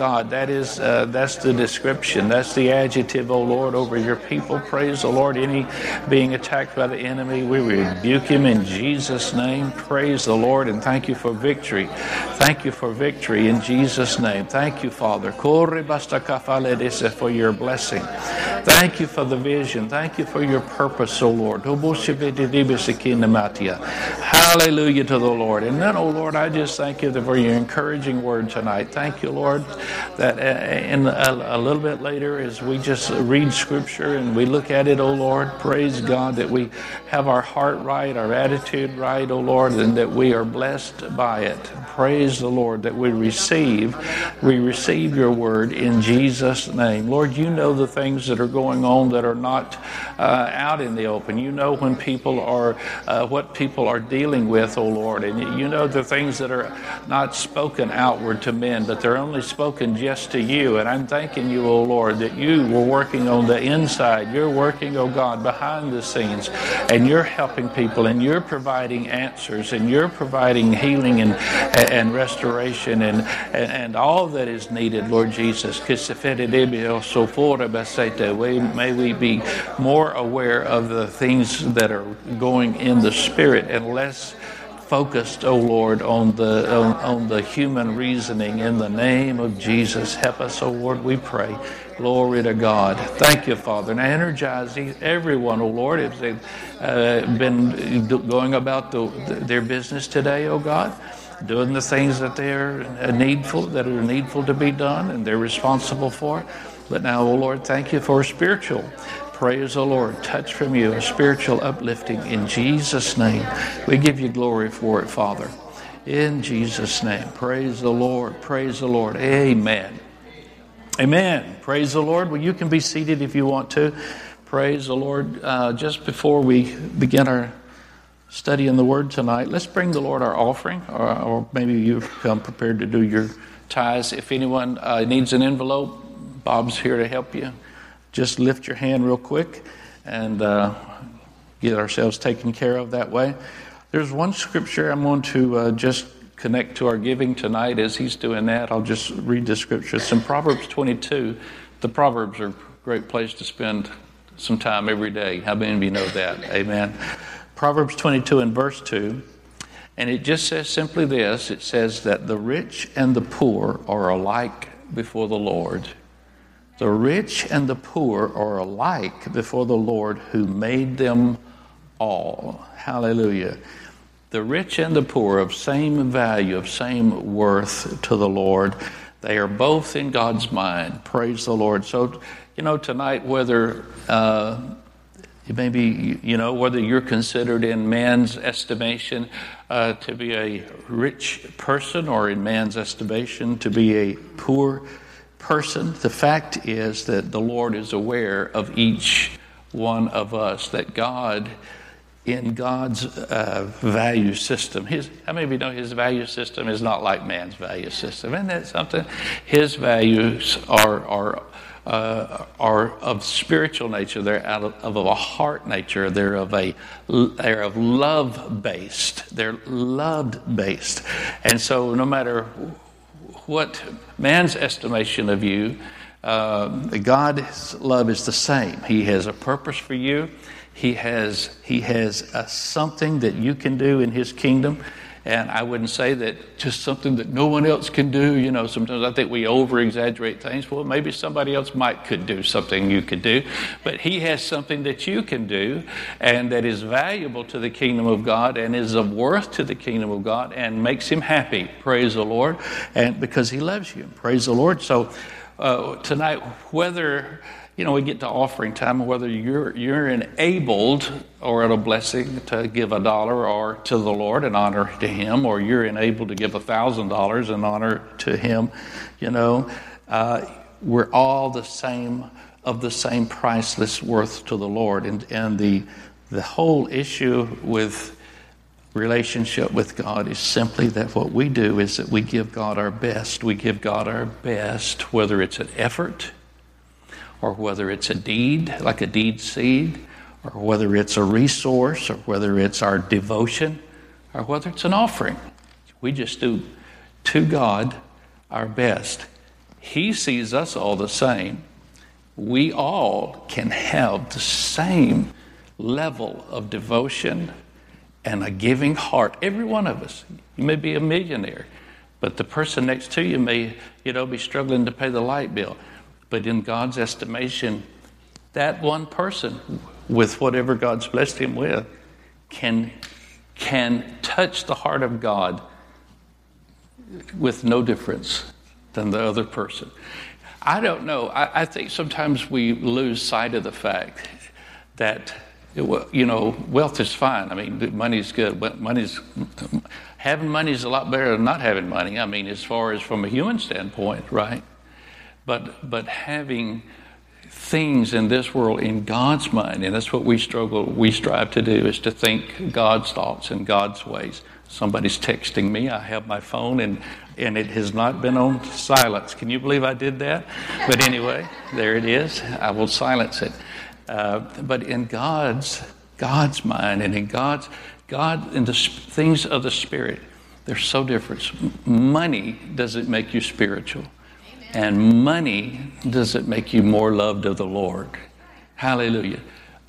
God, that is uh, that's the description. That's the adjective, O Lord, over your people. Praise the Lord. Any being attacked by the enemy, we rebuke him in Jesus' name. Praise the Lord and thank you for victory. Thank you for victory in Jesus' name. Thank you, Father. For your blessing. Thank you for the vision. Thank you for your purpose, O Lord. Hallelujah to the Lord. And then, O Lord, I just thank you for your encouraging word tonight. Thank you, Lord that uh, in a, a, little bit later, as we just read Scripture and we look at it, oh Lord, praise God that we have our heart right, our attitude right, oh Lord, and that we are blessed by it. Praise the Lord that we receive, we receive your word in Jesus' name. Lord, you know the things that are going on that are not uh, out in the open. You know when people are, uh, what people are dealing with, oh Lord, and you know the things that are not spoken outward to men, but they're only spoken spoken just to you. And I'm thanking you, O Lord, that you were working on the inside. You're working, O God, behind the scenes. And you're helping people and you're providing answers and you're providing healing and, and restoration and, and, and all that is needed, Lord Jesus. May we be more aware of the things that are going in the spirit and less focused, O oh Lord, on the, on, on, the human reasoning. In the name of Jesus, help us, O oh Lord, we pray. Glory to God. Thank you, Father. And I energize everyone, O oh Lord, if they've uh, been going about the, their business today, O God doing the things that they're needful, that are needful to be done, and they're responsible for. But now, O oh Lord, thank you for spiritual Praise the Lord. Touch from you, a spiritual uplifting in Jesus' name. We give you glory for it, Father. In Jesus' name. Praise the Lord. Praise the Lord. Amen. Amen. Praise the Lord. Well, you can be seated if you want to. Praise the Lord. Uh, just before we begin our study in the Word tonight, let's bring the Lord our offering, or, or maybe you've come prepared to do your tithes. If anyone uh, needs an envelope, Bob's here to help you just lift your hand real quick and uh, get ourselves taken care of that way. There's one scripture I'm going to uh, just connect to our giving tonight. As he's doing that, I'll just read the scripture. It's in Proverbs 22. The Proverbs are a great place to spend some time every day. How many of you know that? Amen. Proverbs 22 and verse 2. And it just says simply this it says that the rich and the poor are alike before the Lord. The rich and the poor are alike before the Lord who made them all. Hallelujah. The rich and the poor of same value, of same worth to the Lord. They are both in God's mind. Praise the Lord. So, you know, tonight, whether uh, maybe, you know, whether you're considered in man's estimation uh, to be a rich person or in man's estimation to be a poor person. The fact is that the Lord is aware of each one of us, that God, in God's uh, value system, his, how many of you know his value system is not like man's value system? Isn't that something? His values are, are, uh, are of spiritual nature. They're out of, of, a heart nature. They're of a they're of love based. They're loved based, and so no matter what man's estimation of you, uh, God's love is the same. He has a purpose for you. He has He has a, something that you can do in His kingdom. And I wouldn't say that just something that no one else can do. You know, sometimes I think we over exaggerate things. Well, maybe somebody else might could do something you could do. But he has something that you can do and that is valuable to the kingdom of God and is of worth to the kingdom of God and makes him happy. Praise the Lord. And because he loves you. Praise the Lord. So uh, tonight, whether you know, we get to offering time, whether you're, you're enabled or at a blessing to give a dollar or to the Lord in honor to Him, or you're enabled to give a thousand dollars in honor to Him, you know, uh, we're all the same of the same priceless worth to the Lord. And, and the, the whole issue with relationship with God is simply that what we do is that we give God our best. We give God our best, whether it's an effort or whether it's a deed, like a deed seed, or whether it's a resource, or whether it's our devotion, or whether it's an offering. We just do to God our best He sees us all the same. We all can have the same level of devotion and a giving heart. Every one of us. You may be a millionaire, but the person next to you may, you know, be struggling to pay the light bill. But in God's estimation, that one person, with whatever God's blessed him with, can, can touch the heart of God with no difference than the other person. I don't know. I, I think sometimes we lose sight of the fact that you know, wealth is fine. I mean, money's good, money's having money is a lot better than not having money. I mean, as far as from a human standpoint, right? But but having things in this world in God's mind, and that's what we struggle, we strive to do, is to think God's thoughts and God's ways. Somebody's texting me. I have my phone, and and it has not been on silence. Can you believe I did that? But anyway, there it is. I will silence it. Uh, but in God's God's mind and in God's God in the things of the Spirit, they're so different. Money doesn't make you spiritual, and money doesn't make you more loved of the Lord. Hallelujah.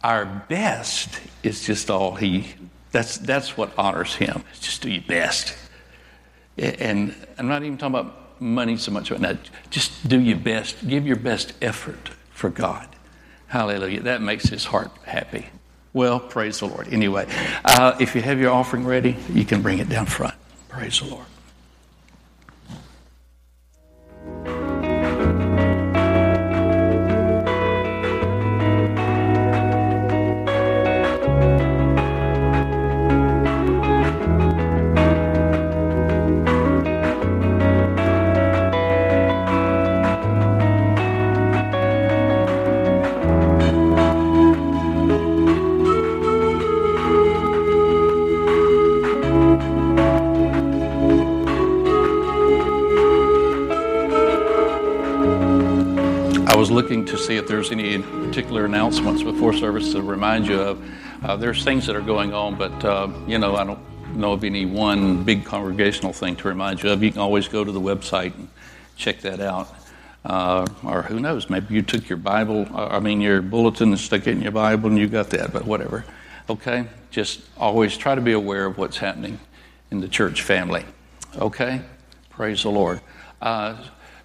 Our best is just all He. That's that's what honors Him. just do your best. And I'm not even talking about money so much right now. Just do your best. Give your best effort for God. Hallelujah. That makes his heart happy. Well, praise the Lord. Anyway, uh, if you have your offering ready, you can bring it down front. Praise the Lord. See if there's any particular announcements before service to remind you of. Uh, there's things that are going on, but uh, you know, I don't know of any one big congregational thing to remind you of. You can always go to the website and check that out. Uh, or who knows, maybe you took your Bible, uh, I mean, your bulletin and stuck it in your Bible and you got that, but whatever. Okay? Just always try to be aware of what's happening in the church family. Okay? Praise the Lord. Uh,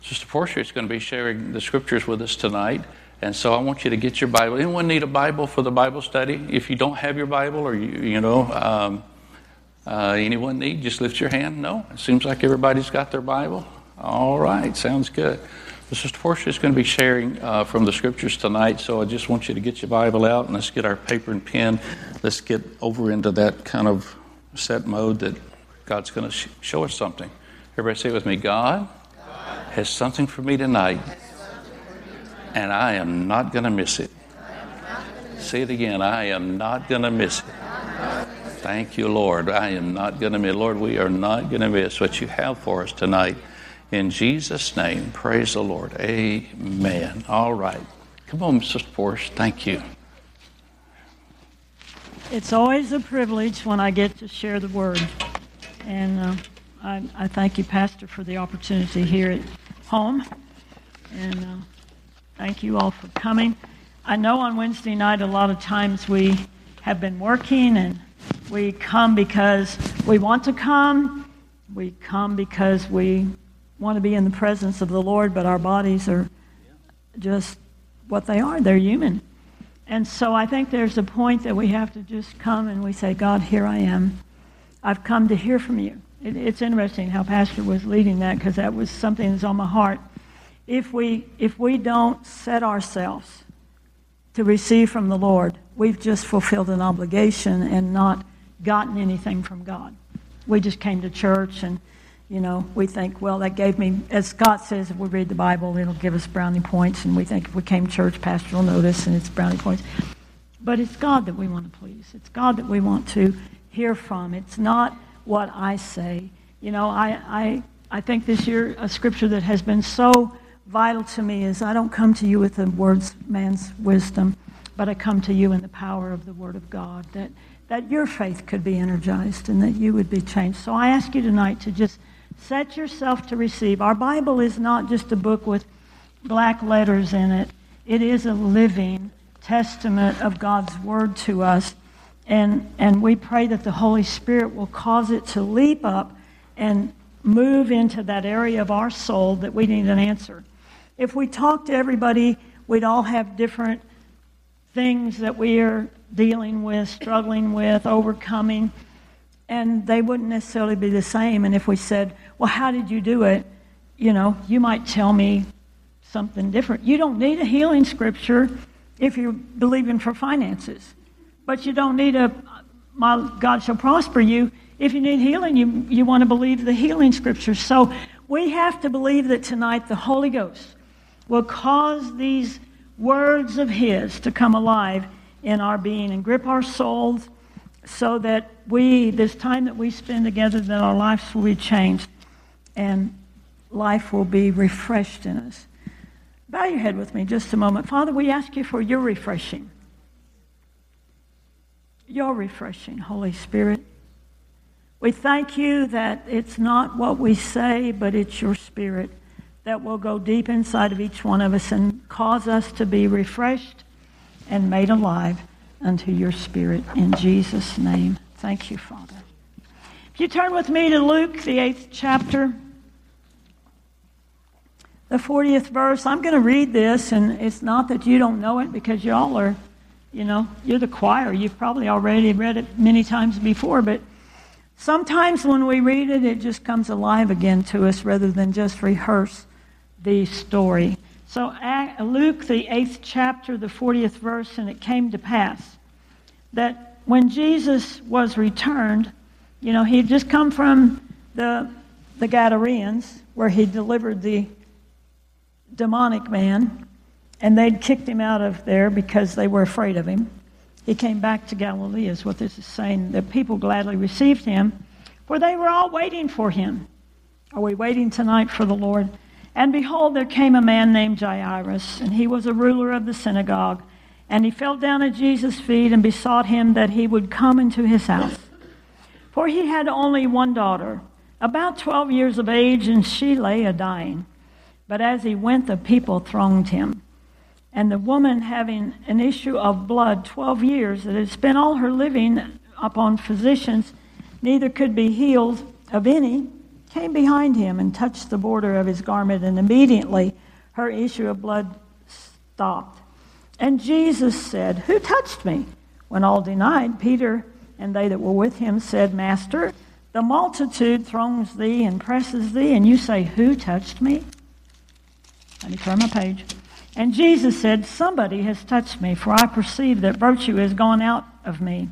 Sister Portia is going to be sharing the scriptures with us tonight. And so I want you to get your Bible. Anyone need a Bible for the Bible study? If you don't have your Bible or you, you know, um, uh, anyone need, just lift your hand. No? It seems like everybody's got their Bible. All right, sounds good. Sister Portia is going to be sharing uh, from the scriptures tonight, so I just want you to get your Bible out and let's get our paper and pen. Let's get over into that kind of set mode that God's going to sh- show us something. Everybody say it with me God has something for me tonight, and I am not going to miss it. Say it again I am not going to miss it. Thank you, Lord. I am not going to miss. Lord, we are not going to miss what you have for us tonight. In Jesus' name, praise the Lord. Amen. All right. Come on, Mrs. Portia. Thank you. It's always a privilege when I get to share the word. And uh, I, I, thank you, Pastor, for the opportunity here at home. And uh, thank you all for coming. I know on Wednesday night, a lot of times we have been working and we come because we want to come. We come because we want to be in the presence of the Lord, but our bodies are just what they are. They're human. And so I think there's a point that we have to just come and we say, God, here I am. I've come to hear from you. It, it's interesting how Pastor was leading that because that was something that's on my heart. If we, if we don't set ourselves to receive from the Lord, we've just fulfilled an obligation and not gotten anything from God. We just came to church and, you know, we think, well, that gave me, as Scott says, if we read the Bible, it'll give us brownie points. And we think if we came to church, Pastor will notice and it's brownie points. But it's God that we want to please. It's God that we want to hear from. It's not what I say. You know, I, I, I think this year a scripture that has been so vital to me is I don't come to you with the words man's wisdom, but I come to you in the power of the Word of God, that, that your faith could be energized and that you would be changed. So I ask you tonight to just Set yourself to receive. Our Bible is not just a book with black letters in it, it is a living testament of God's Word to us. And, and we pray that the Holy Spirit will cause it to leap up and move into that area of our soul that we need an answer. If we talk to everybody, we'd all have different things that we are dealing with, struggling with, overcoming, and they wouldn't necessarily be the same. And if we said, Well, how did you do it? You know, you might tell me something different. You don't need a healing scripture if you're believing for finances, but you don't need a my God shall prosper you. If you need healing, you, you want to believe the healing scriptures. So we have to believe that tonight the Holy Ghost will cause these words of His to come alive in our being and grip our souls so that we, this time that we spend together, that our lives will be changed and life will be refreshed in us. Bow your head with me just a moment. Father, we ask you for your refreshing. Your refreshing, Holy Spirit. We thank you that it's not what we say, but it's your Spirit that will go deep inside of each one of us and cause us to be refreshed and made alive unto your Spirit. In Jesus' name. Thank you, Father. If you turn with me to Luke, the eighth chapter, the 40th verse, I'm going to read this, and it's not that you don't know it because y'all are, you know, you're the choir. You've probably already read it many times before, but sometimes when we read it, it just comes alive again to us rather than just rehearse the story. So, Luke, the eighth chapter, the 40th verse, and it came to pass that when Jesus was returned, you know, he had just come from the, the Gadareans, where he delivered the demonic man, and they'd kicked him out of there because they were afraid of him. He came back to Galilee, is what this is saying. The people gladly received him, for they were all waiting for him. Are we waiting tonight for the Lord? And behold, there came a man named Jairus, and he was a ruler of the synagogue. And he fell down at Jesus' feet and besought him that he would come into his house. For he had only one daughter, about 12 years of age, and she lay a dying. But as he went, the people thronged him. And the woman, having an issue of blood 12 years, that had spent all her living upon physicians, neither could be healed of any, came behind him and touched the border of his garment, and immediately her issue of blood stopped. And Jesus said, Who touched me? When all denied, Peter and they that were with him said, Master, the multitude throngs thee and presses thee, and you say, Who touched me? Let me turn my page. And Jesus said, Somebody has touched me, for I perceive that virtue is gone out of me.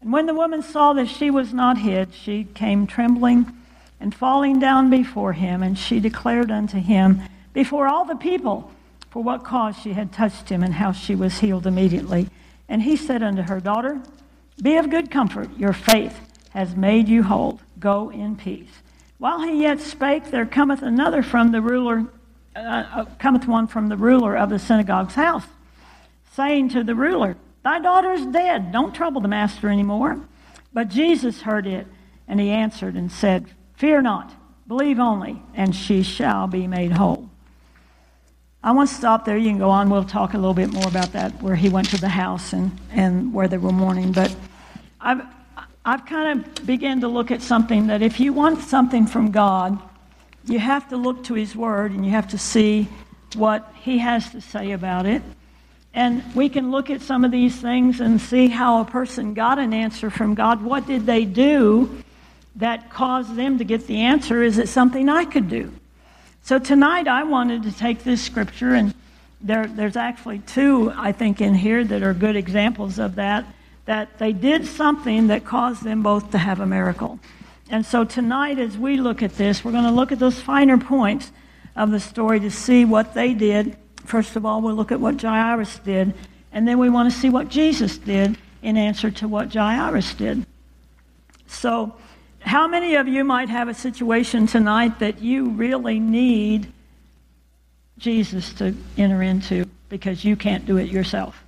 And when the woman saw that she was not hid, she came trembling and falling down before him, and she declared unto him before all the people for what cause she had touched him and how she was healed immediately. And he said unto her, Daughter, be of good comfort, your faith has made you whole. Go in peace. While he yet spake, there cometh another from the ruler, uh, uh, cometh one from the ruler of the synagogue's house, saying to the ruler, Thy daughter is dead. Don't trouble the master anymore. But Jesus heard it, and he answered and said, Fear not, believe only, and she shall be made whole. I want to stop there. You can go on. We'll talk a little bit more about that, where he went to the house and, and where they were mourning. But I've, I've kind of began to look at something that if you want something from God, you have to look to his word and you have to see what he has to say about it. And we can look at some of these things and see how a person got an answer from God. What did they do that caused them to get the answer? Is it something I could do? So tonight I wanted to take this scripture, and there, there's actually two, I think, in here that are good examples of that, that they did something that caused them both to have a miracle. And so tonight, as we look at this, we're going to look at those finer points of the story to see what they did. First of all, we'll look at what Jairus did, and then we want to see what Jesus did in answer to what Jairus did. So, how many of you might have a situation tonight that you really need Jesus to enter into because you can't do it yourself?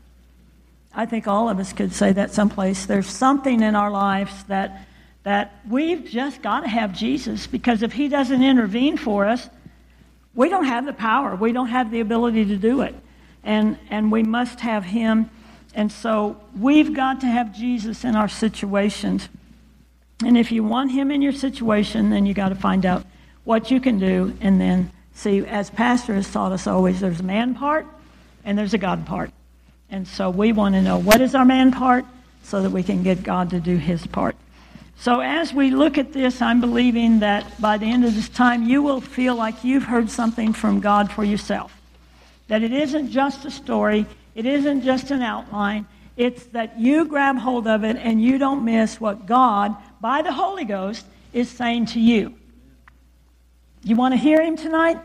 I think all of us could say that someplace. There's something in our lives that that we've just got to have Jesus because if He doesn't intervene for us, we don't have the power. We don't have the ability to do it. And, and we must have Him. And so we've got to have Jesus in our situations. And if you want Him in your situation, then you got to find out what you can do. And then see, as Pastor has taught us always, there's a man part and there's a God part. And so we want to know what is our man part so that we can get God to do His part. So, as we look at this, I'm believing that by the end of this time, you will feel like you've heard something from God for yourself. That it isn't just a story, it isn't just an outline. It's that you grab hold of it and you don't miss what God, by the Holy Ghost, is saying to you. You want to hear Him tonight?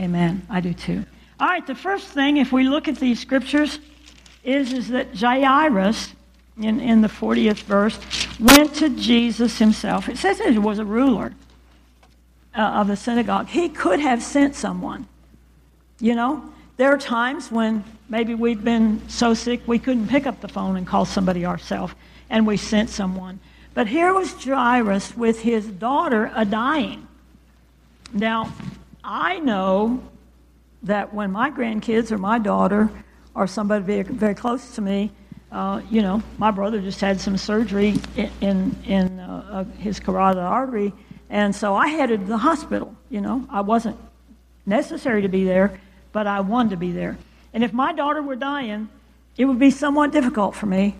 Amen. I do too. All right, the first thing, if we look at these scriptures, is, is that Jairus in, in the 40th verse, went to Jesus himself. It says he was a ruler uh, of the synagogue. He could have sent someone. You know, there are times when maybe we've been so sick we couldn't pick up the phone and call somebody ourselves, and we sent someone. But here was Jairus with his daughter a dying. Now, I know that when my grandkids or my daughter or somebody very, very close to me uh, you know, my brother just had some surgery in, in, uh, uh, his carotid artery, and so I headed to the hospital. You know, I wasn't necessary to be there, but I wanted to be there. And if my daughter were dying, it would be somewhat difficult for me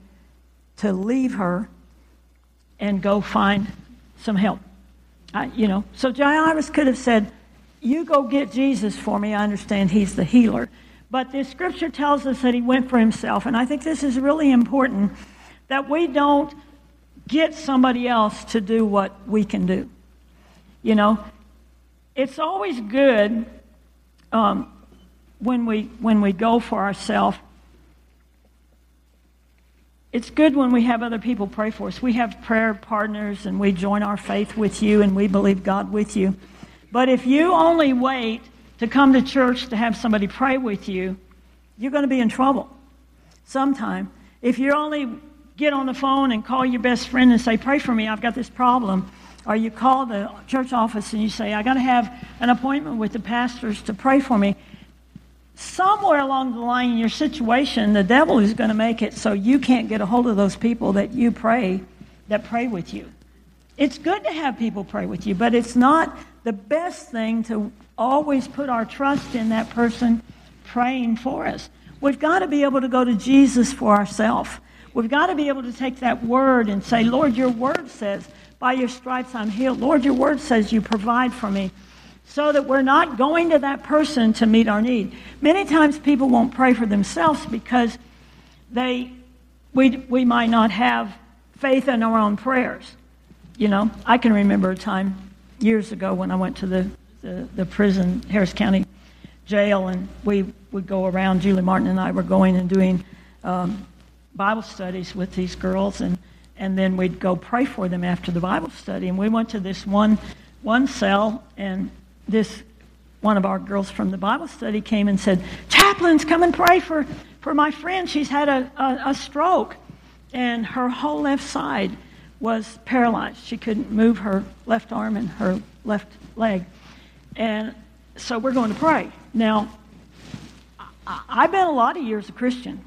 to leave her and go find some help. I, you know, so Jairus could have said, "You go get Jesus for me. I understand he's the healer." But the scripture tells us that he went for himself. And I think this is really important that we don't get somebody else to do what we can do. You know, it's always good um, when, we, when we go for ourselves. It's good when we have other people pray for us. We have prayer partners and we join our faith with you and we believe God with you. But if you only wait to come to church to have somebody pray with you, you're going to be in trouble sometime. If you only get on the phone and call your best friend and say, Pray for me, I've got this problem, or you call the church office and you say, I got to have an appointment with the pastors to pray for me. Somewhere along the line in your situation, the devil is going to make it so you can't get a hold of those people that you pray, that pray with you. It's good to have people pray with you, but it's not the best thing to always put our trust in that person praying for us. We've got to be able to go to Jesus for ourselves. We've got to be able to take that word and say, Lord, your word says, by your stripes I'm healed. Lord, your word says you provide for me. So that we're not going to that person to meet our need. Many times people won't pray for themselves because they, we, we might not have faith in our own prayers. You know, I can remember a time years ago when I went to the the, the prison, Harris County Jail, and we would go around. Julie Martin and I were going and doing um, Bible studies with these girls, and, and then we'd go pray for them after the Bible study. And we went to this one, one cell, and this one of our girls from the Bible study came and said, Chaplains, come and pray for, for my friend. She's had a, a, a stroke. And her whole left side was paralyzed. She couldn't move her left arm and her left leg. And so we're going to pray. Now, I've been a lot of years a Christian,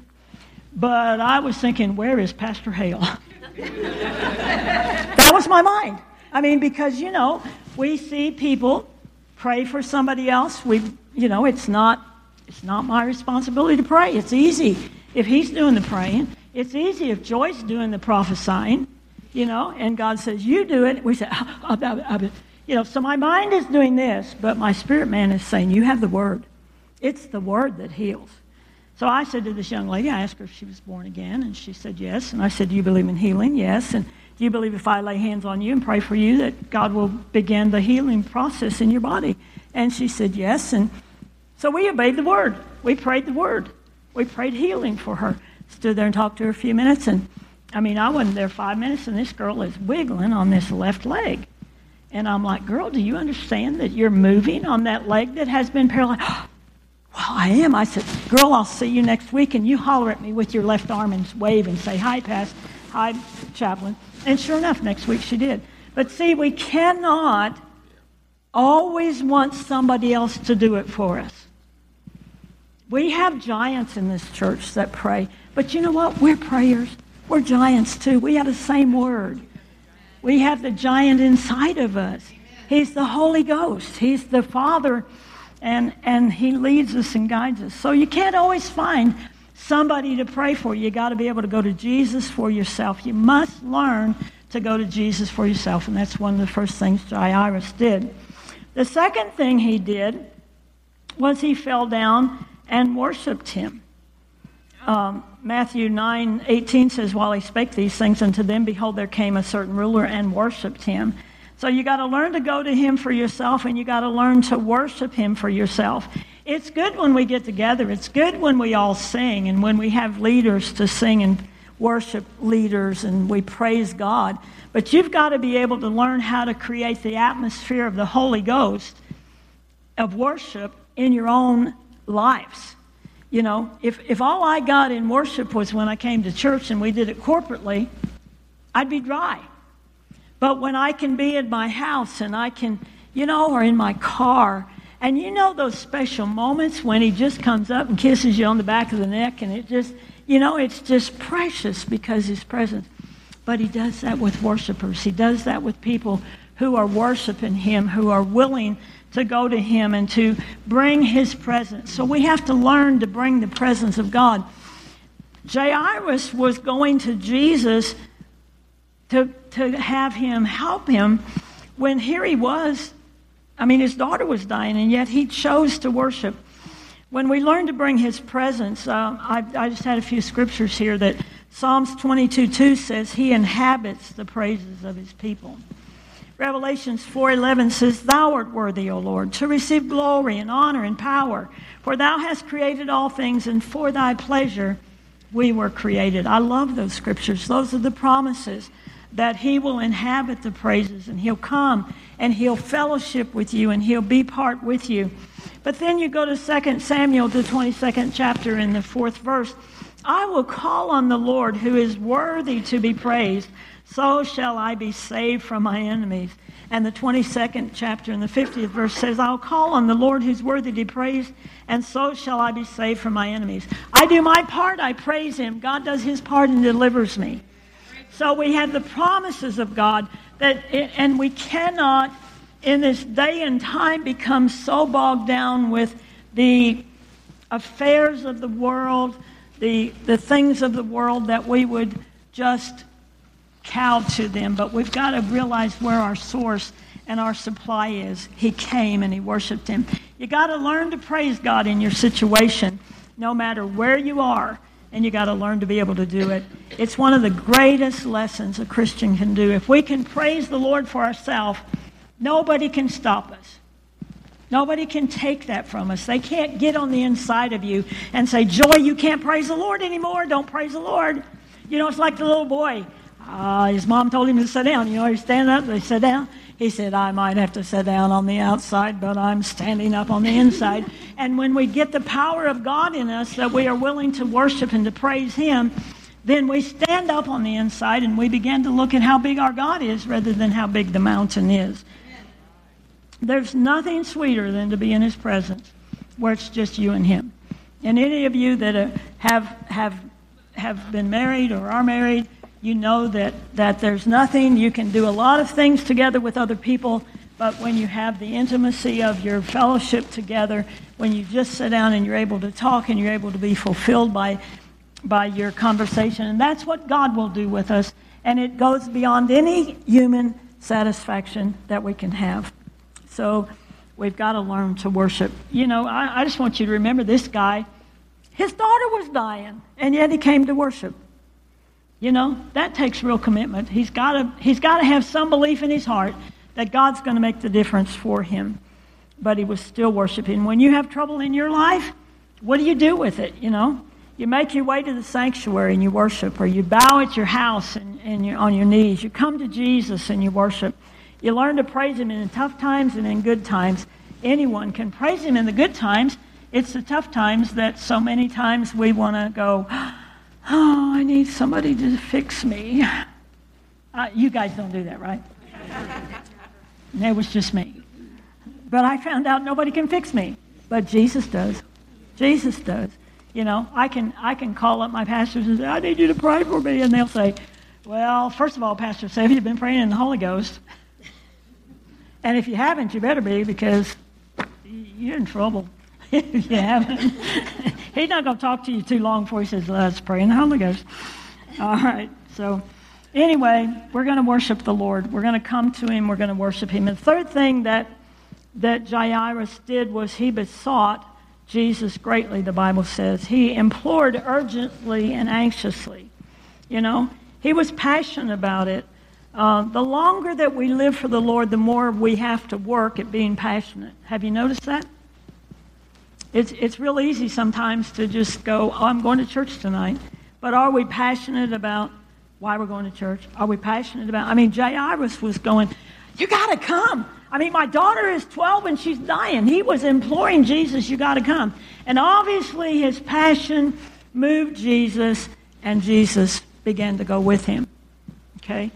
but I was thinking, where is Pastor Hale? that was my mind. I mean, because, you know, we see people pray for somebody else. We, you know, it's not, it's not my responsibility to pray. It's easy if he's doing the praying. It's easy if Joy's doing the prophesying, you know, and God says, you do it. We say, oh, you know, so my mind is doing this, but my spirit man is saying, You have the word. It's the word that heals. So I said to this young lady, I asked her if she was born again, and she said yes. And I said, Do you believe in healing? Yes. And do you believe if I lay hands on you and pray for you that God will begin the healing process in your body? And she said yes. And so we obeyed the word. We prayed the word. We prayed healing for her. Stood there and talked to her a few minutes. And I mean, I wasn't there five minutes, and this girl is wiggling on this left leg. And I'm like, girl, do you understand that you're moving on that leg that has been paralyzed? well, I am. I said, girl, I'll see you next week. And you holler at me with your left arm and wave and say, hi, Pastor. Hi, chaplain. And sure enough, next week she did. But see, we cannot always want somebody else to do it for us. We have giants in this church that pray. But you know what? We're prayers. We're giants too. We have the same word. We have the giant inside of us. He's the Holy Ghost. He's the Father, and, and He leads us and guides us. So you can't always find somebody to pray for. You got to be able to go to Jesus for yourself. You must learn to go to Jesus for yourself, and that's one of the first things Jairus did. The second thing he did was he fell down and worshiped him. Um, Matthew 9 18 says, While he spake these things unto them, behold, there came a certain ruler and worshiped him. So you got to learn to go to him for yourself and you got to learn to worship him for yourself. It's good when we get together. It's good when we all sing and when we have leaders to sing and worship leaders and we praise God. But you've got to be able to learn how to create the atmosphere of the Holy Ghost of worship in your own lives. You know, if, if all I got in worship was when I came to church and we did it corporately, I'd be dry. But when I can be in my house and I can, you know, or in my car, and you know those special moments when he just comes up and kisses you on the back of the neck, and it just, you know, it's just precious because his presence. But he does that with worshipers. He does that with people who are worshiping him, who are willing to go to him and to bring his presence. So we have to learn to bring the presence of God. Jairus was going to Jesus to, to have him help him when here he was. I mean, his daughter was dying, and yet he chose to worship. When we learn to bring his presence, uh, I, I just had a few scriptures here that Psalms 22 2 says, He inhabits the praises of his people. Revelations 4:11 says, "Thou art worthy, O Lord, to receive glory and honor and power, for thou hast created all things, and for thy pleasure we were created." I love those scriptures. Those are the promises that he will inhabit the praises and he'll come and he'll fellowship with you and he'll be part with you. But then you go to 2 Samuel, the 22nd chapter, in the fourth verse. I will call on the Lord who is worthy to be praised so shall I be saved from my enemies. And the 22nd chapter and the 50th verse says, I'll call on the Lord who's worthy to be praised, and so shall I be saved from my enemies. I do my part, I praise him. God does his part and delivers me. So we have the promises of God that, and we cannot in this day and time become so bogged down with the affairs of the world, the, the things of the world that we would just cow to them, but we've got to realize where our source and our supply is. He came and he worshiped him. You got to learn to praise God in your situation, no matter where you are, and you got to learn to be able to do it. It's one of the greatest lessons a Christian can do. If we can praise the Lord for ourselves, nobody can stop us. Nobody can take that from us. They can't get on the inside of you and say, Joy, you can't praise the Lord anymore. Don't praise the Lord. You know, it's like the little boy uh, his mom told him to sit down. You know, he's standing up, they sit down. He said, I might have to sit down on the outside, but I'm standing up on the inside. And when we get the power of God in us that we are willing to worship and to praise Him, then we stand up on the inside and we begin to look at how big our God is rather than how big the mountain is. There's nothing sweeter than to be in His presence where it's just you and Him. And any of you that uh, have, have, have been married or are married, you know that, that there's nothing. You can do a lot of things together with other people, but when you have the intimacy of your fellowship together, when you just sit down and you're able to talk and you're able to be fulfilled by, by your conversation, and that's what God will do with us. And it goes beyond any human satisfaction that we can have. So we've got to learn to worship. You know, I, I just want you to remember this guy. His daughter was dying, and yet he came to worship. You know, that takes real commitment. He's got to he's got to have some belief in his heart that God's going to make the difference for him. But he was still worshiping. When you have trouble in your life, what do you do with it, you know? You make your way to the sanctuary and you worship, or you bow at your house and, and on your knees. You come to Jesus and you worship. You learn to praise him in tough times and in good times. Anyone can praise him in the good times. It's the tough times that so many times we want to go, ah, oh, I need somebody to fix me. Uh, you guys don't do that, right? it was just me. But I found out nobody can fix me, but Jesus does. Jesus does. You know, I can I can call up my pastors and say, I need you to pray for me, and they'll say, Well, first of all, Pastor, say, have you been praying in the Holy Ghost? And if you haven't, you better be because you're in trouble. If you haven't, he's not going to talk to you too long before he says, Let's pray in the Holy Ghost. All right. So, anyway, we're going to worship the Lord. We're going to come to him. We're going to worship him. And the third thing that that Jairus did was he besought Jesus greatly, the Bible says. He implored urgently and anxiously. You know, he was passionate about it. Uh, the longer that we live for the Lord, the more we have to work at being passionate. Have you noticed that? It's, it's real easy sometimes to just go, oh, I'm going to church tonight. But are we passionate about why we're going to church? Are we passionate about, I mean, Jairus was going, you got to come. I mean, my daughter is 12 and she's dying. He was imploring Jesus, you got to come. And obviously, his passion moved Jesus, and Jesus began to go with him. Okay?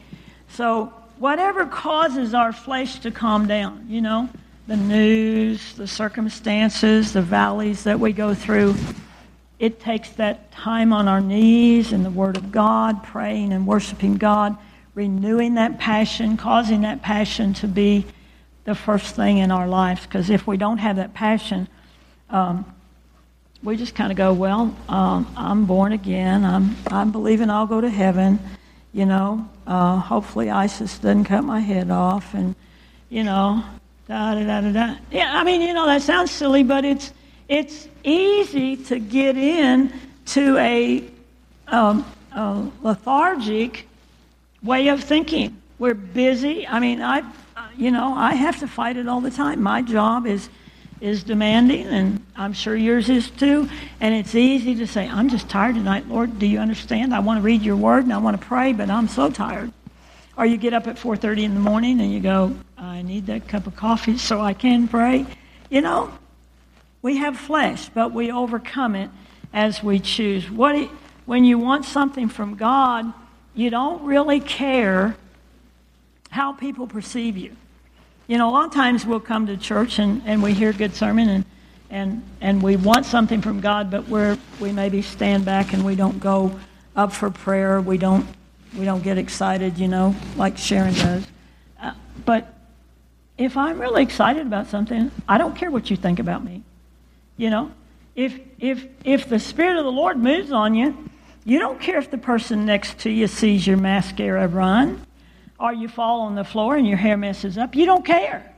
So, whatever causes our flesh to calm down, you know, the news, the circumstances, the valleys that we go through, it takes that time on our knees in the Word of God, praying and worshiping God, renewing that passion, causing that passion to be the first thing in our lives. Because if we don't have that passion, um, we just kind of go, well, um, I'm born again. I'm, I'm believing I'll go to heaven. You know, uh, hopefully ISIS doesn't cut my head off. And, you know, da da da da da. Yeah, I mean, you know, that sounds silly, but it's, it's easy to get in to a, um, a lethargic way of thinking. We're busy. I mean, I you know, I have to fight it all the time. My job is is demanding, and I'm sure yours is too. And it's easy to say, I'm just tired tonight, Lord. Do you understand? I want to read your word and I want to pray, but I'm so tired. Or you get up at 4:30 in the morning and you go, I need that cup of coffee so I can pray. You know, we have flesh, but we overcome it as we choose. What it, when you want something from God, you don't really care how people perceive you. You know, a lot of times we'll come to church and, and we hear a good sermon and, and, and we want something from God, but we're, we maybe stand back and we don't go up for prayer. We don't, we don't get excited, you know, like Sharon does. Uh, but if I'm really excited about something, I don't care what you think about me. You know, if, if, if the Spirit of the Lord moves on you, you don't care if the person next to you sees your mascara run or you fall on the floor and your hair messes up. You don't care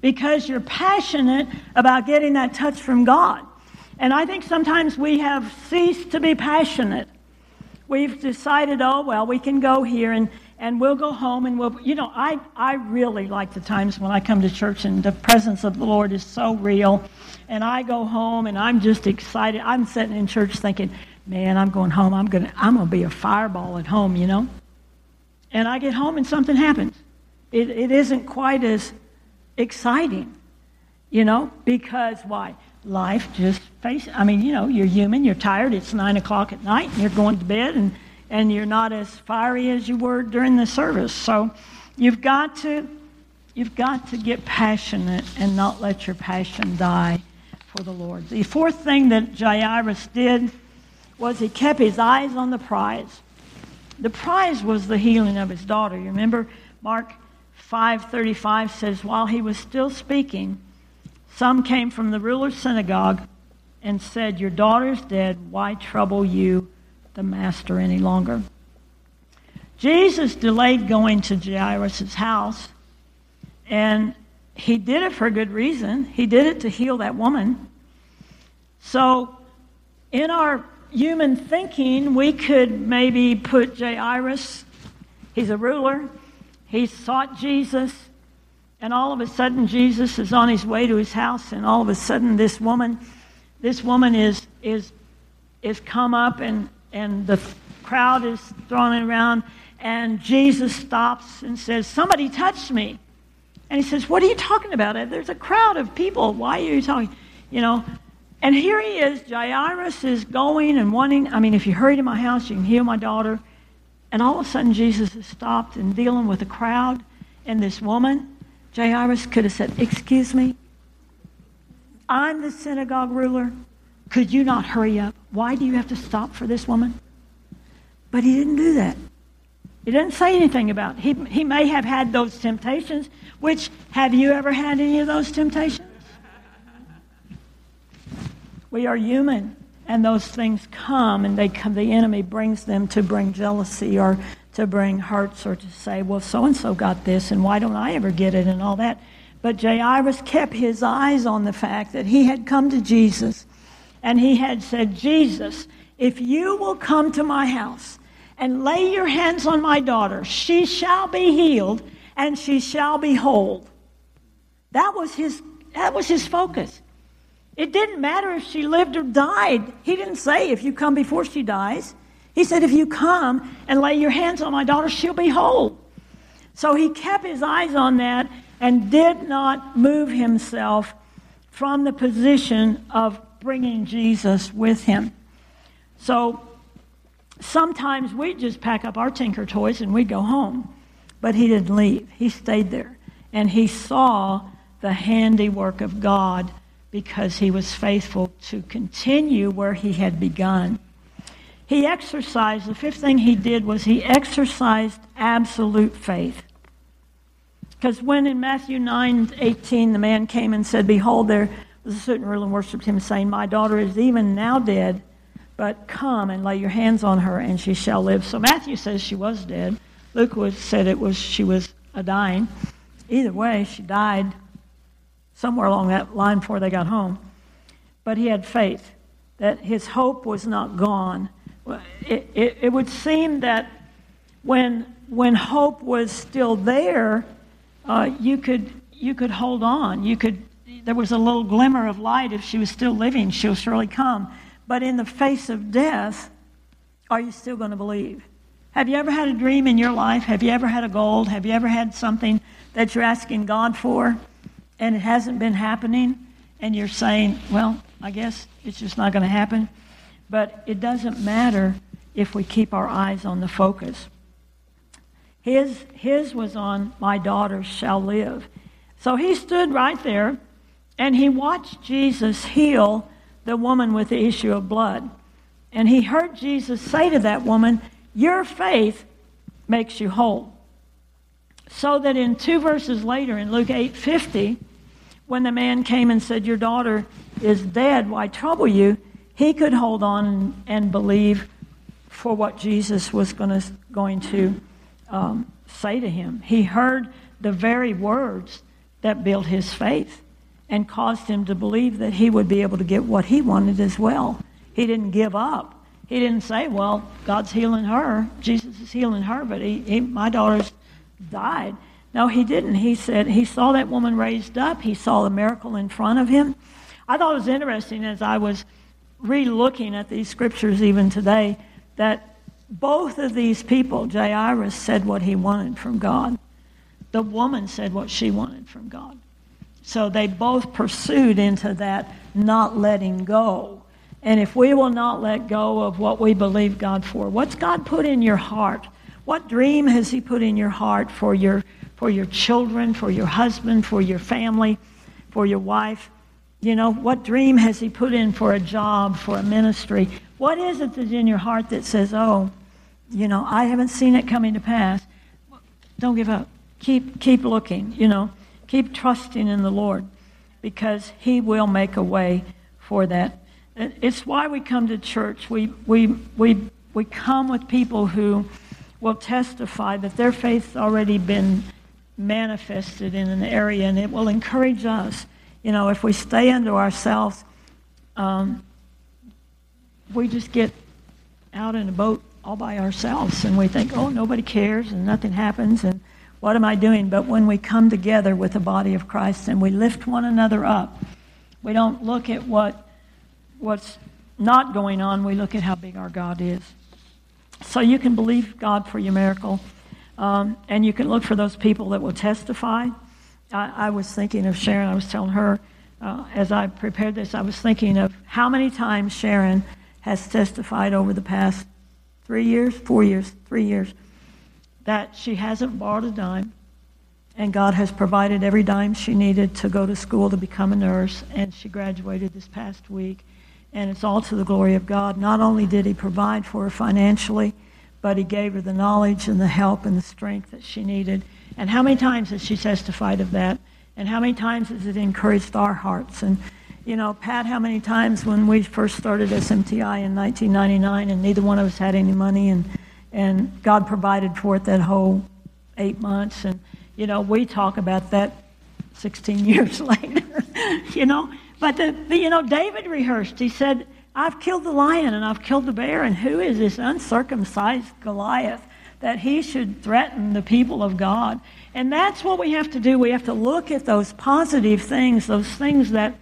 because you're passionate about getting that touch from God. And I think sometimes we have ceased to be passionate. We've decided, oh, well, we can go here and, and we'll go home and we'll, you know, I, I really like the times when I come to church and the presence of the Lord is so real. And I go home and I'm just excited. I'm sitting in church thinking, man, I'm going home. I'm going to I'm going to be a fireball at home, you know? and I get home and something happens. It, it isn't quite as exciting, you know, because why? Life just face. I mean, you know, you're human. You're tired. It's nine o'clock at night, and you're going to bed, and and you're not as fiery as you were during the service. So, you've got to you've got to get passionate and not let your passion die for the Lord. The fourth thing that Jairus did was he kept his eyes on the prize. The prize was the healing of his daughter. You remember Mark 5:35 says while he was still speaking, some came from the ruler's synagogue and said, "Your daughter's dead. Why trouble you the master any longer?" Jesus delayed going to Jairus' house, and he did it for a good reason. He did it to heal that woman. So, in our human thinking, we could maybe put Jairus, he's a ruler, he sought Jesus, and all of a sudden Jesus is on his way to his house, and all of a sudden this woman, this woman is is is come up and and the crowd is throwing around, and Jesus stops and says, Somebody touched me. And he says, What are you talking about? There's a crowd of people. Why are you talking? You know, And here he is. Jairus is going and wanting. I mean, if you hurry to my house, you can heal my daughter. And all of a sudden, Jesus has stopped and dealing with a crowd and this woman. Jairus could have said, Excuse me, I'm the synagogue ruler. Could you not hurry up? Why do you have to stop for this woman? But he didn't do that. He didn't say anything about it. He, he may have had those temptations, which, have you ever had any of those temptations? We are human, and those things come, and they come, the enemy brings them to bring jealousy or to bring hurts or to say, well, so and so got this, and why don't I ever get it, and all that. But Jairus kept his eyes on the fact that he had come to Jesus, and he had said, Jesus, if you will come to my house and lay your hands on my daughter, she shall be healed and she shall be whole. That was his, that was his focus. It didn't matter if she lived or died. He didn't say if you come before she dies. He said, if you come and lay your hands on my daughter, she'll be whole. So he kept his eyes on that and did not move himself from the position of bringing Jesus with him. So sometimes we just pack up our tinker toys and we go home. But he didn't leave, he stayed there. And he saw the handiwork of God because he was faithful to continue where he had begun. He exercised, the fifth thing he did was he exercised absolute faith. Because when in Matthew 9 18, the man came and said, Behold, there was a certain ruler and worshipped him, saying, My daughter is even now dead, but come and lay your hands on her, and she shall live. So Matthew says she was dead. Luke was, said it was she was a dying. Either way, she died somewhere along that line before they got home. But he had faith that his hope was not gone. It, it, it would seem that when, when hope was still there, uh, you, could, you could hold on. You could, there was a little glimmer of light. If she was still living, she'll surely come. But in the face of death, are you still going to believe? Have you ever had a dream in your life? Have you ever had a goal? Have you ever had something that you're asking God for? and it hasn't been happening, and you're saying, well, I guess it's just not going to happen. But it doesn't matter if we keep our eyes on the focus. His, his was on, My daughter shall live. So he stood right there and he watched Jesus heal the woman with the issue of blood. And he heard Jesus say to that woman, Your faith makes you whole. So that in two verses later, in Luke 8 50, when the man came and said, Your daughter is dead, why trouble you? He could hold on and, believe for what Jesus was gonna, going to um, say to him. He heard the very words that built his faith and caused him to believe that he would be able to get what he wanted as well. He didn't give up. He didn't say, Well, God's healing her, Jesus is healing her, but he, he, my daughter's died. No, he didn't. He said he saw that woman raised up. He saw the miracle in front of him. I thought it was interesting as I was re-looking at these scriptures even today that both of these people, Jairus said what he wanted from God. The woman said what she wanted from God. So they both pursued into that not letting go. And if we will not let go of what we believe God for, what's God put in your heart? What dream has He put in your heart for your for your children, for your husband, for your family, for your wife. You know, what dream has He put in for a job, for a ministry? What is it that's in your heart that says, oh, you know, I haven't seen it coming to pass? Don't give up. Keep, keep looking, you know, keep trusting in the Lord because He will make a way for that. It's why we come to church. We, we, we, we come with people who will testify that their faith's already been manifested in an area, and it will encourage us. You know, if we stay unto ourselves, um, we just get out in a boat all by ourselves, and we think, oh, nobody cares, and nothing happens, and what am I doing? But when we come together with the body of Christ and we lift one another up, we don't look at what what's not going on. We look at how big our God is. So you can believe God for your miracle. Um, and you can look for those people that will testify. I, I, was thinking of Sharon, I was telling her, uh, as I prepared this, I was thinking of how many times Sharon has testified over the past three years, four years, three years, that she hasn't borrowed a dime, and God has provided every dime she needed to go to school to become a nurse, and she graduated this past week. And it's all to the glory of God. Not only did He provide for her financially, but He gave her the knowledge and the help and the strength that she needed. And how many times has she testified of that? And how many times has it encouraged our hearts? And, you know, Pat, how many times when we first started SMTI in 1999 and neither one of us had any money and, and God provided for it that whole eight months. And, you know, we talk about that 16 years later, you know. But, the, the, you know, David rehearsed. He said, I've killed the lion and I've killed the bear, and who is this uncircumcised Goliath that he should threaten the people of God? And that's what we have to do. We have to look at those positive things, those things that,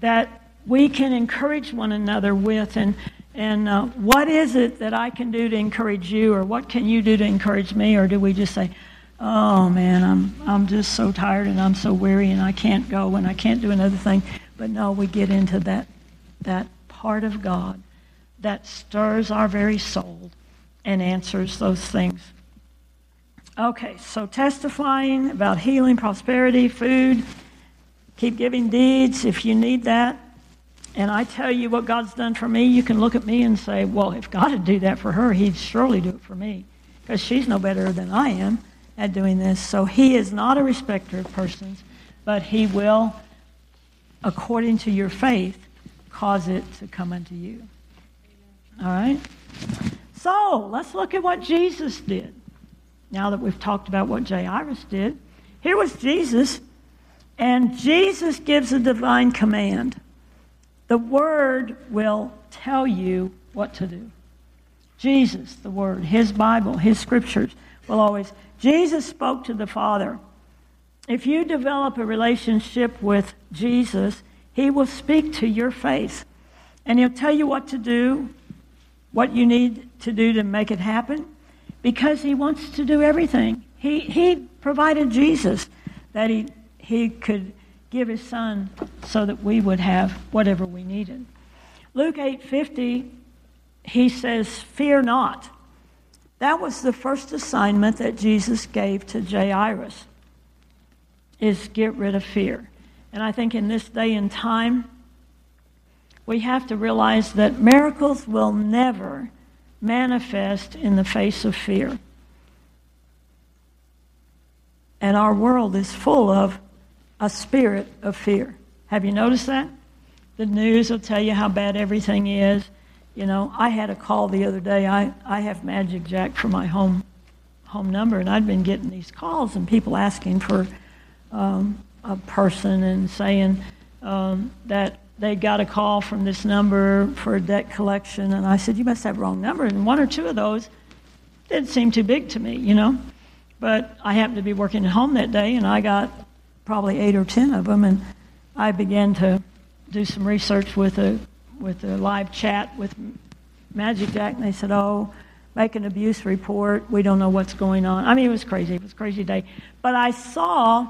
that we can encourage one another with. And, and uh, what is it that I can do to encourage you, or what can you do to encourage me? Or do we just say, oh man, I'm, I'm just so tired and I'm so weary and I can't go and I can't do another thing? But no, we get into that, that part of God that stirs our very soul and answers those things. Okay, so testifying about healing, prosperity, food, keep giving deeds if you need that. And I tell you what God's done for me, you can look at me and say, well, if God would do that for her, he'd surely do it for me because she's no better than I am at doing this. So he is not a respecter of persons, but he will, according to your faith, cause it to come unto you. All right? So let's look at what Jesus did now that we've talked about what Jairus did. Here was Jesus, and Jesus gives a divine command. The Word will tell you what to do. Jesus, the Word, His Bible, His Scriptures will always. Jesus spoke to the Father. If you develop a relationship with Jesus, He will speak to your face. And He'll tell you what to do, what you need to do to make it happen because he wants to do everything. He, he provided Jesus that he, he could give his son so that we would have whatever we needed. Luke 8:50 he says fear not. That was the first assignment that Jesus gave to Jairus is get rid of fear. And I think in this day and time we have to realize that miracles will never manifest in the face of fear. And our world is full of a spirit of fear. Have you noticed that? The news will tell you how bad everything is. You know, I had a call the other day. I, I have Magic Jack for my home home number, and I'd been getting these calls and people asking for um, a person and saying um, that they got a call from this number for a debt collection, and I said, You must have wrong number. And one or two of those didn't seem too big to me, you know. But I happened to be working at home that day, and I got probably eight or ten of them, and I began to do some research with a with a live chat with Magic Jack, and they said, "Oh, make an abuse report. We don't know what's going on." I mean, it was crazy. It was a crazy day, but I saw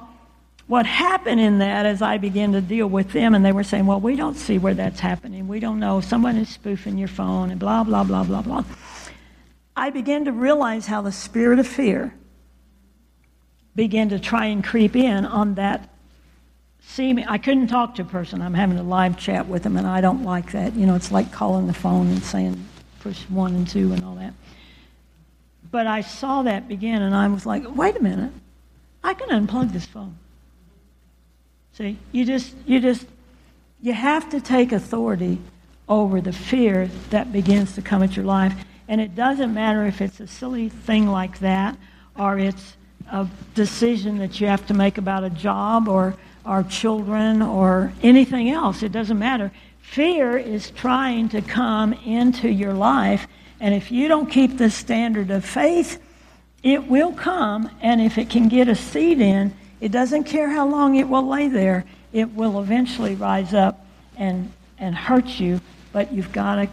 what happened in that as I began to deal with them, and they were saying, Well, we don't see where that's happening. We don't know. Someone is spoofing your phone, and blah, blah, blah, blah, blah. I began to realize how the spirit of fear began to try and creep in on that seeming. I couldn't talk to a person. I'm having a live chat with them, and I don't like that. You know, it's like calling the phone and saying push one and two and all that. But I saw that begin, and I was like, Wait a minute. I can unplug this phone. See, you just, you just, you have to take authority over the fear that begins to come at your life. And it doesn't matter if it's a silly thing like that or it's a decision that you have to make about a job or our children or anything else. It doesn't matter. Fear is trying to come into your life. And if you don't keep the standard of faith, it will come. And if it can get a seed in, it doesn't care how long it will lay there, it will eventually rise up and, and hurt you, but you've got to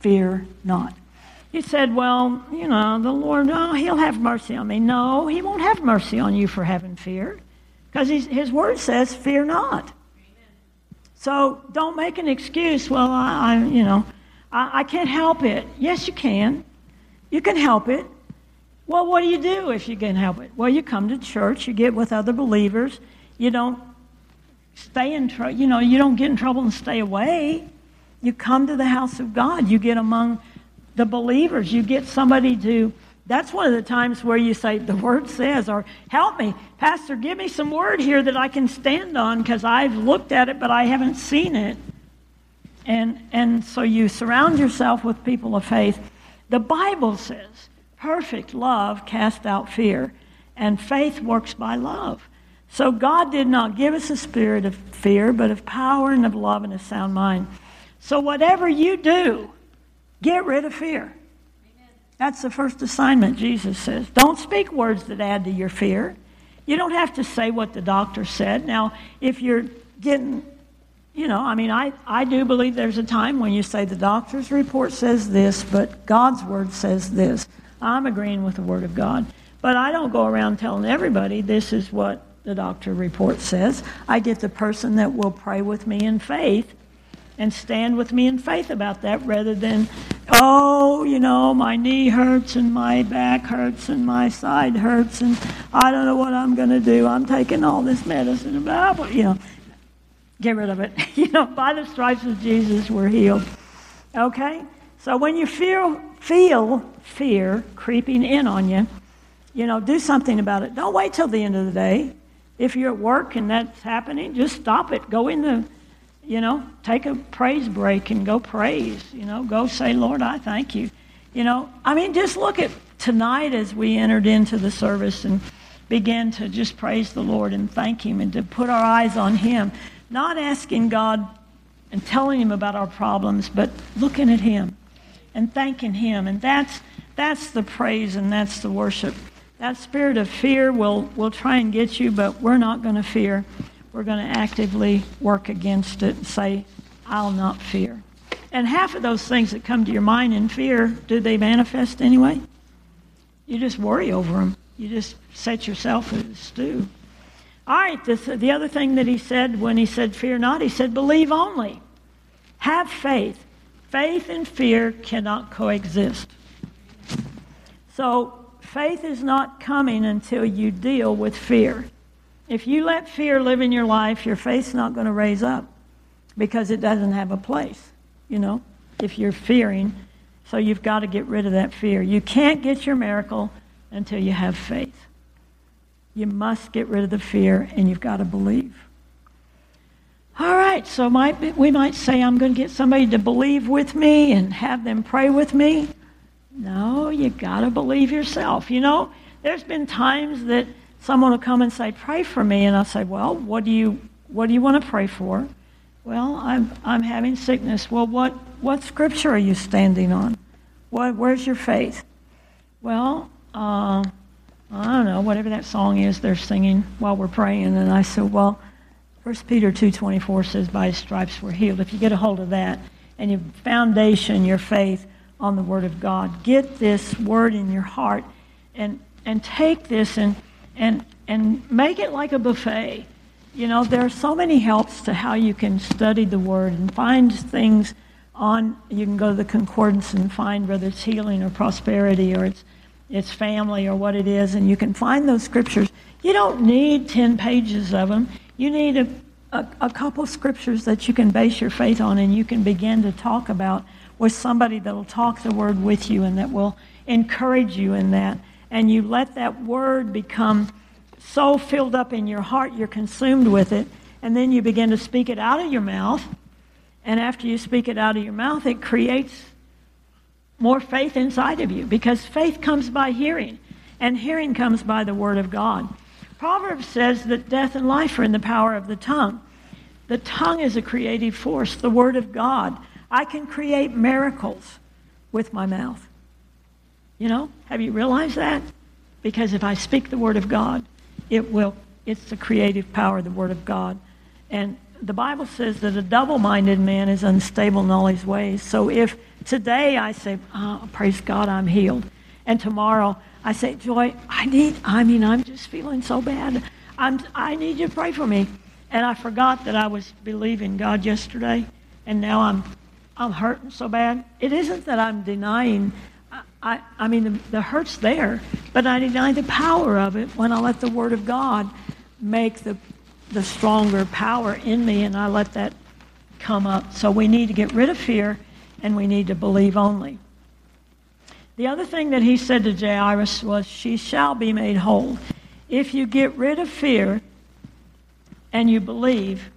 fear not. He said, well, you know, the Lord, oh, he'll have mercy on me. No, he won't have mercy on you for having fear because his word says, fear not. So don't make an excuse. Well, I, I you know, I, I can't help it. Yes, you can. You can help it. Well, what do you do if you can help it? Well, you come to church, you get with other believers. You don't stay in trouble, you know, you don't get in trouble and stay away. You come to the house of God. You get among the believers. You get somebody to that's one of the times where you say, the word says, or help me, Pastor, give me some word here that I can stand on because I've looked at it, but I haven't seen it. And, and so you surround yourself with people of faith. The Bible says, perfect love casts out fear, and faith works by love. So God did not give us a spirit of fear, but of power and of love and a sound mind. So whatever you do, get rid of fear. That's the first assignment, Jesus says. Don't speak words that add to your fear. You don't have to say what the doctor said. Now, if you're getting, you know, I mean, I, I do believe there's a time when you say the doctor's report says this, but God's word says this. I'm agreeing with the word of God. But I don't go around telling everybody this is what the doctor report says. I get the person that will pray with me in faith and stand with me in faith about that rather than, oh, you know, my knee hurts and my back hurts and my side hurts and I don't know what I'm going to do. I'm taking all this medicine about, you know, get rid of it. you know, by the stripes of Jesus, we're healed. Okay? So when you feel, feel fear creeping in on you, you know, do something about it. Don't wait till the end of the day. If you're at work and that's happening, just stop it. Go in the you know, take a praise break and go praise. You know, go say, Lord, I thank you. You know, I mean, just look at tonight as we entered into the service and began to just praise the Lord and thank Him and to put our eyes on Him. Not asking God and telling Him about our problems, but looking at Him and thanking Him. And that's, that's the praise and that's the worship. That spirit of fear will, will try and get you, but we're not going to fear we're going to actively work against it and say, I'll not fear. And half of those things that come to your mind in fear, do they manifest anyway? You just worry over them. You just set yourself as a stew. All right, the other thing that he said when he said fear not, he said believe only. Have faith. Faith and fear cannot coexist. So faith is not coming until you deal with fear. If you let fear live in your life, your faith's not going to raise up because it doesn't have a place, you know, if you're fearing. So you've got to get rid of that fear. You can't get your miracle until you have faith. You must get rid of the fear and you've got to believe. All right, so might, we might say, I'm going to get somebody to believe with me and have them pray with me. No, you got to believe yourself. You know, there's been times that someone will come and say, Pray for me. And I'll say, Well, what do you, what do you want to pray for? Well, I'm, I'm having sickness. Well, what, what scripture are you standing on? What, where's your faith? Well, uh, I don't know, whatever that song is they're singing while we're praying. And I said, Well, 1 Peter 2.24 says, By his stripes we're healed. If you get a hold of that and your foundation, your faith on the Word of God, get this Word in your heart and, and take this and and and make it like a buffet. You know, there are so many helps to how you can study the Word and find things on. You can go to the concordance and find whether it's healing or prosperity or it's it's family or what it is, and you can find those scriptures. You don't need ten pages of them. You need a, a, a couple scriptures that you can base your faith on, and you can begin to talk about with somebody that will talk the Word with you and that will encourage you in that and you let that word become so filled up in your heart, you're consumed with it, and then you begin to speak it out of your mouth. And after you speak it out of your mouth, it creates more faith inside of you because faith comes by hearing, and hearing comes by the word of God. Proverbs says that death and life are in the power of the tongue. The tongue is a creative force, the word of God. I can create miracles with my mouth. You know, have you realized that? Because if I speak the word of God, it will, it's the creative power of the word of God. And the Bible says that a double minded man is unstable in all his ways. So if today I say, oh, praise God, I'm healed, and tomorrow I say, Joy, I need, I mean, I'm just feeling so bad. I'm, I need you to pray for me. And I forgot that I was believing God yesterday, and now I'm, I'm hurting so bad. It isn't that I'm denying, I, I, mean, the, the hurt's there, but I deny the power of it when I let the Word of God make the, the stronger power in me, and I let that come up. So we need to get rid of fear, and we need to believe only. The other thing that he said to Jairus was, She shall be made whole. If you get rid of fear, and you believe,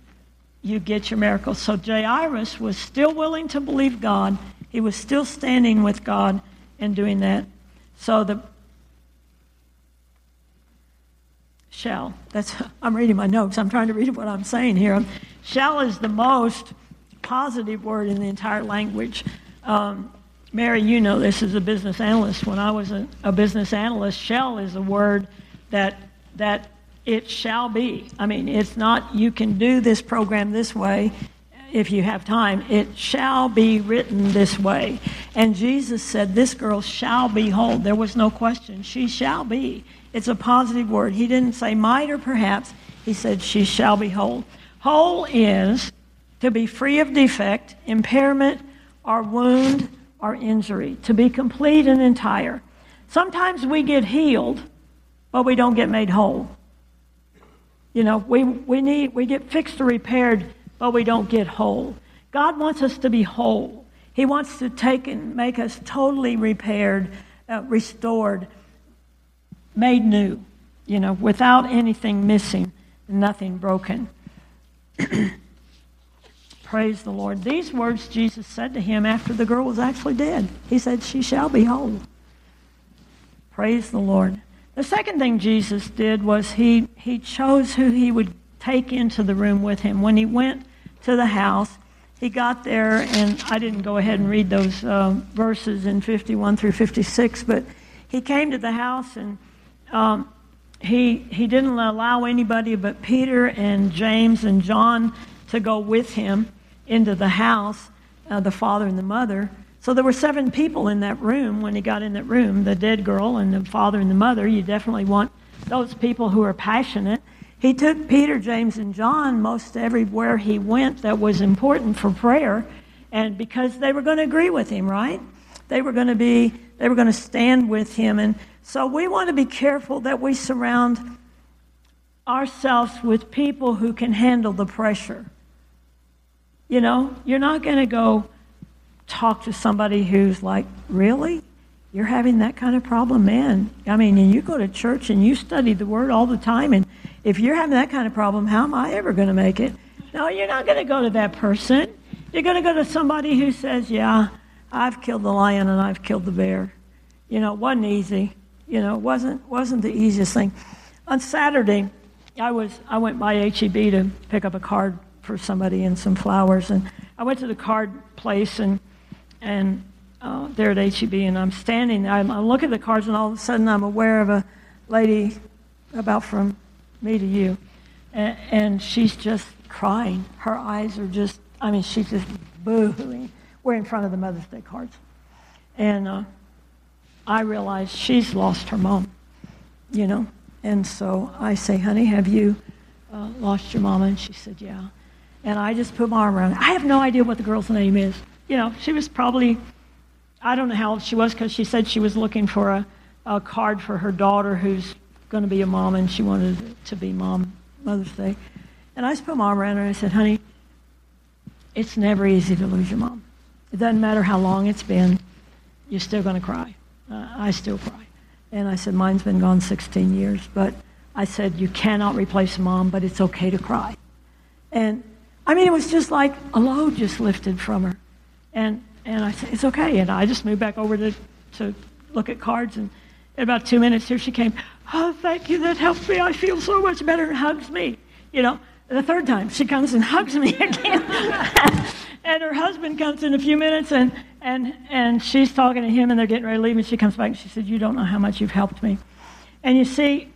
you get your miracle. So Jairus was still willing to believe God. He was still standing with God and doing that. So the shall. That's I'm reading my notes. I'm trying to read what I'm saying here. Shall is the most positive word in the entire language. Um, Mary, you know this as a business analyst. When I was a, a business analyst, shall is a word that that it shall be. I mean, it's not you can do this program this way if you have time. It shall be written this way. And Jesus said, This girl shall be whole. There was no question. She shall be. It's a positive word. He didn't say might or perhaps. He said, She shall be whole. Whole is to be free of defect, impairment, or wound or injury, to be complete and entire. Sometimes we get healed, but we don't get made whole. You know, we, we need, we get fixed or repaired, but we don't get whole. God wants us to be whole. He wants to take and make us totally repaired, uh, restored, made new, you know, without anything missing, nothing broken. Praise the Lord. These words Jesus said to him after the girl was actually dead. He said, She shall be whole. Praise the Lord. The second thing Jesus did was he, he chose who he would take into the room with him. When he went to the house, he got there, and I didn't go ahead and read those uh, verses in 51 through 56, but he came to the house and um, he, he didn't allow anybody but Peter and James and John to go with him into the house, uh, the father and the mother. So there were seven people in that room when he got in that room the dead girl and the father and the mother. You definitely want those people who are passionate. He took Peter, James, and John most everywhere he went that was important for prayer, and because they were going to agree with him, right? They were going to be, they were going to stand with him. And so we want to be careful that we surround ourselves with people who can handle the pressure. You know, you're not going to go talk to somebody who's like, really? You're having that kind of problem, man. I mean, and you go to church and you study the word all the time, and if you're having that kind of problem, how am I ever going to make it? No, you're not going to go to that person. You're going to go to somebody who says, yeah, I've killed the lion and I've killed the bear. You know, it wasn't easy. You know, it wasn't, wasn't the easiest thing. On Saturday, I, was, I went by HEB to pick up a card for somebody and some flowers, and I went to the card place and and uh, there at HEB, and I'm standing there. I, I look at the cards, and all of a sudden I'm aware of a lady about from me to you, and, and she's just crying. Her eyes are just, I mean, she's just boohooing. We're in front of the Mother's Day cards. And uh, I realize she's lost her mom, you know. And so I say, honey, have you uh, lost your mama? And she said, yeah. And I just put my arm around her. I have no idea what the girl's name is you know, she was probably, I don't know how old she was because she said she was looking for a, a card for her daughter who's going to be a mom and she wanted to be mom Mother's Day. And I just put my arm around her and I said, honey, it's never easy to lose your mom. It doesn't matter how long it's been, you're still going to cry. Uh, I still cry. And I said, mine's been gone 16 years, but I said, you cannot replace mom, but it's okay to cry. And I mean, it was just like a load just lifted from her. And, and I said, it's okay. And I just moved back over to, to look at cards. And in about two minutes, here she came. Oh, thank you. That helped me. I feel so much better. And hugs me. You know, the third time she comes and hugs me again. and her husband comes in a few minutes and, and, and she's talking to him and they're getting ready to leave. And she comes back and she said, You don't know how much you've helped me. And you see,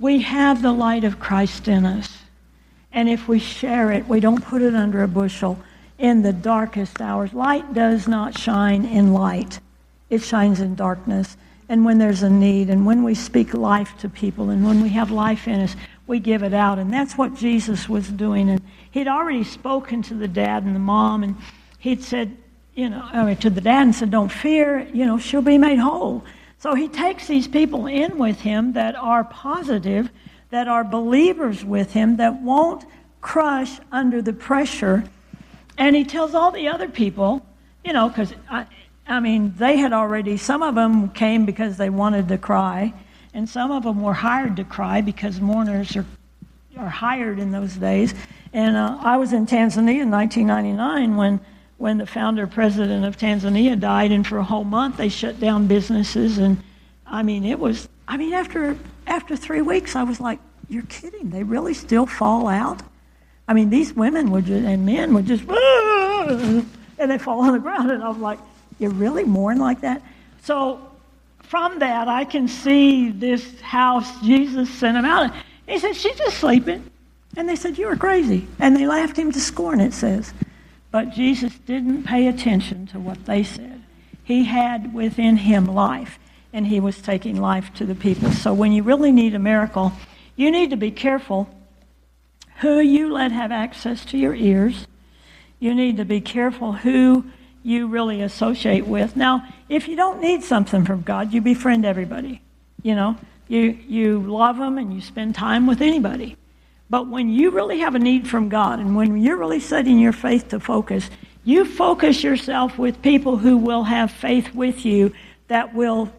we have the light of Christ in us. And if we share it, we don't put it under a bushel in the darkest hours. Light does not shine in light, it shines in darkness. And when there's a need, and when we speak life to people, and when we have life in us, we give it out. And that's what Jesus was doing. And he'd already spoken to the dad and the mom, and he'd said, you know, I mean, to the dad and said, Don't fear, you know, she'll be made whole. So he takes these people in with him that are positive, that are believers with him, that won't crush under the pressure. And he tells all the other people, you know, because I, I mean, they had already, some of them came because they wanted to cry, and some of them were hired to cry because mourners are, are hired in those days. And uh, I was in Tanzania in 1999 when, when the founder president of Tanzania died, and for a whole month they shut down businesses. And I mean, it was, I mean, after, after three weeks, I was like, you're kidding. They really still fall out? I mean, these women would just, and men would just, and they fall on the ground. And I'm like, you really mourn like that? So from that, I can see this house, Jesus sent him out. He said, She's just sleeping. And they said, You are crazy. And they laughed him to scorn, it says. But Jesus didn't pay attention to what they said. He had within him life, and he was taking life to the people. So when you really need a miracle, you need to be careful who you let have access to your ears. You need to be careful who you really associate with. Now, if you don't need something from God, you befriend everybody. You know, you, you love them and you spend time with anybody. But when you really have a need from God and when you're really setting your faith to focus, you focus yourself with people who will have faith with you, that will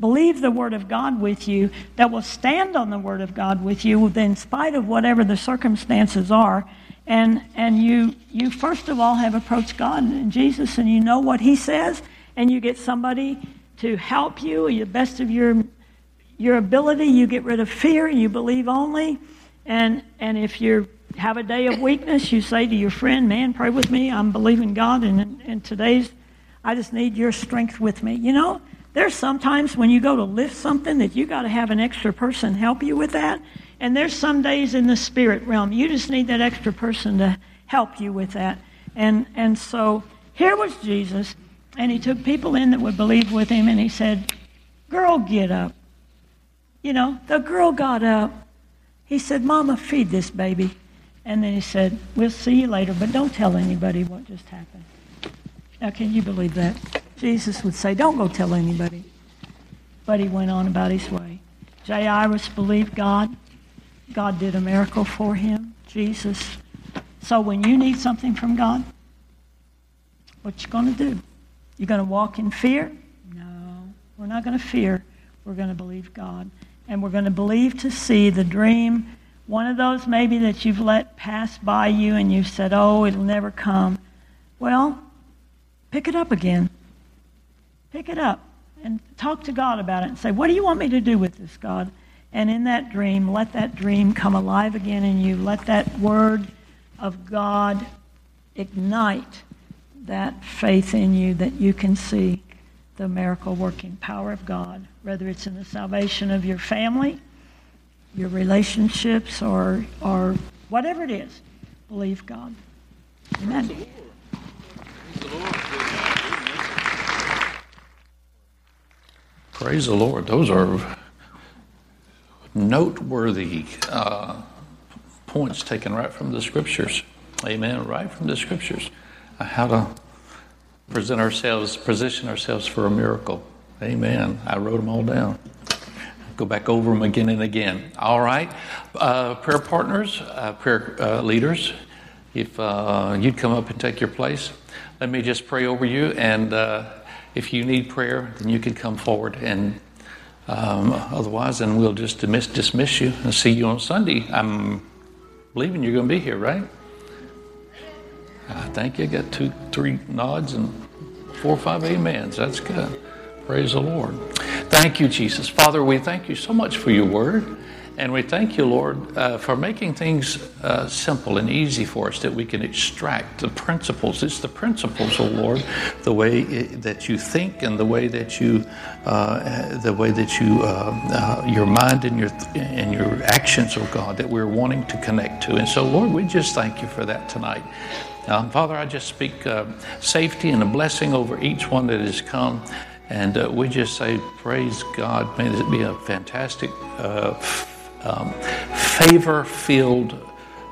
believe the Word of God with you, that will stand on the Word of God with you, in spite of whatever the circumstances are. And and you you first of all have approached God and Jesus and you know what he says and you get somebody to help you the best of your your ability you get rid of fear you believe only. And and if you have a day of weakness you say to your friend man pray with me. I'm believing God and and today's I just need your strength with me. You know there's sometimes when you go to lift something that you got to have an extra person help you with that and there's some days in the spirit realm, you just need that extra person to help you with that. And, and so here was Jesus, and he took people in that would believe with him, and he said, Girl, get up. You know, the girl got up. He said, Mama, feed this baby. And then he said, We'll see you later, but don't tell anybody what just happened. Now, can you believe that? Jesus would say, Don't go tell anybody. But he went on about his way. Jairus believed God. God did a miracle for him, Jesus. So when you need something from God, what you going to do? You're going to walk in fear? No, we're not going to fear. We're going to believe God. And we're going to believe to see the dream, one of those maybe that you've let pass by you and you've said, oh, it'll never come. Well, pick it up again. Pick it up and talk to God about it and say, what do you want me to do with this, God? And in that dream, let that dream come alive again in you. Let that word of God ignite that faith in you that you can see the miracle working power of God, whether it's in the salvation of your family, your relationships, or, or whatever it is. Believe God. Amen. Praise the Lord. Those are noteworthy uh, points taken right from the scriptures. Amen. Right from the scriptures. Uh, how to present ourselves, position ourselves for a miracle. Amen. I wrote them all down. Go back over them again and again. All right. Uh, prayer partners, uh, prayer uh, leaders, if you'd come up and take your place, let me just pray over you. And if you need prayer, then you can come forward and um, otherwise, then we'll just dismiss, dismiss you and see you on Sunday. I'm believing you're going to be here, right? I think you got two, three nods and four or five amens. That's good. Praise the Lord. Thank you, Jesus. Father, we thank you so much for your word. And we thank you, Lord, uh, for making things uh, simple and easy for us that we can extract the principles. It's the principles, oh Lord, the way it, that you think and the way that you, uh, the way that you, uh, uh, your mind and your and your actions, oh God, that we're wanting to connect to. And so, Lord, we just thank you for that tonight. Um, Father, I just speak uh, safety and a blessing over each one that has come. And we just say, praise God. May this be a fantastic um, favor filled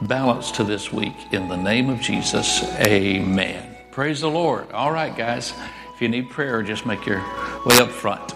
balance to this week. In the name of Jesus, amen. Praise the Lord. All right, guys. If you need prayer, just make your way up front.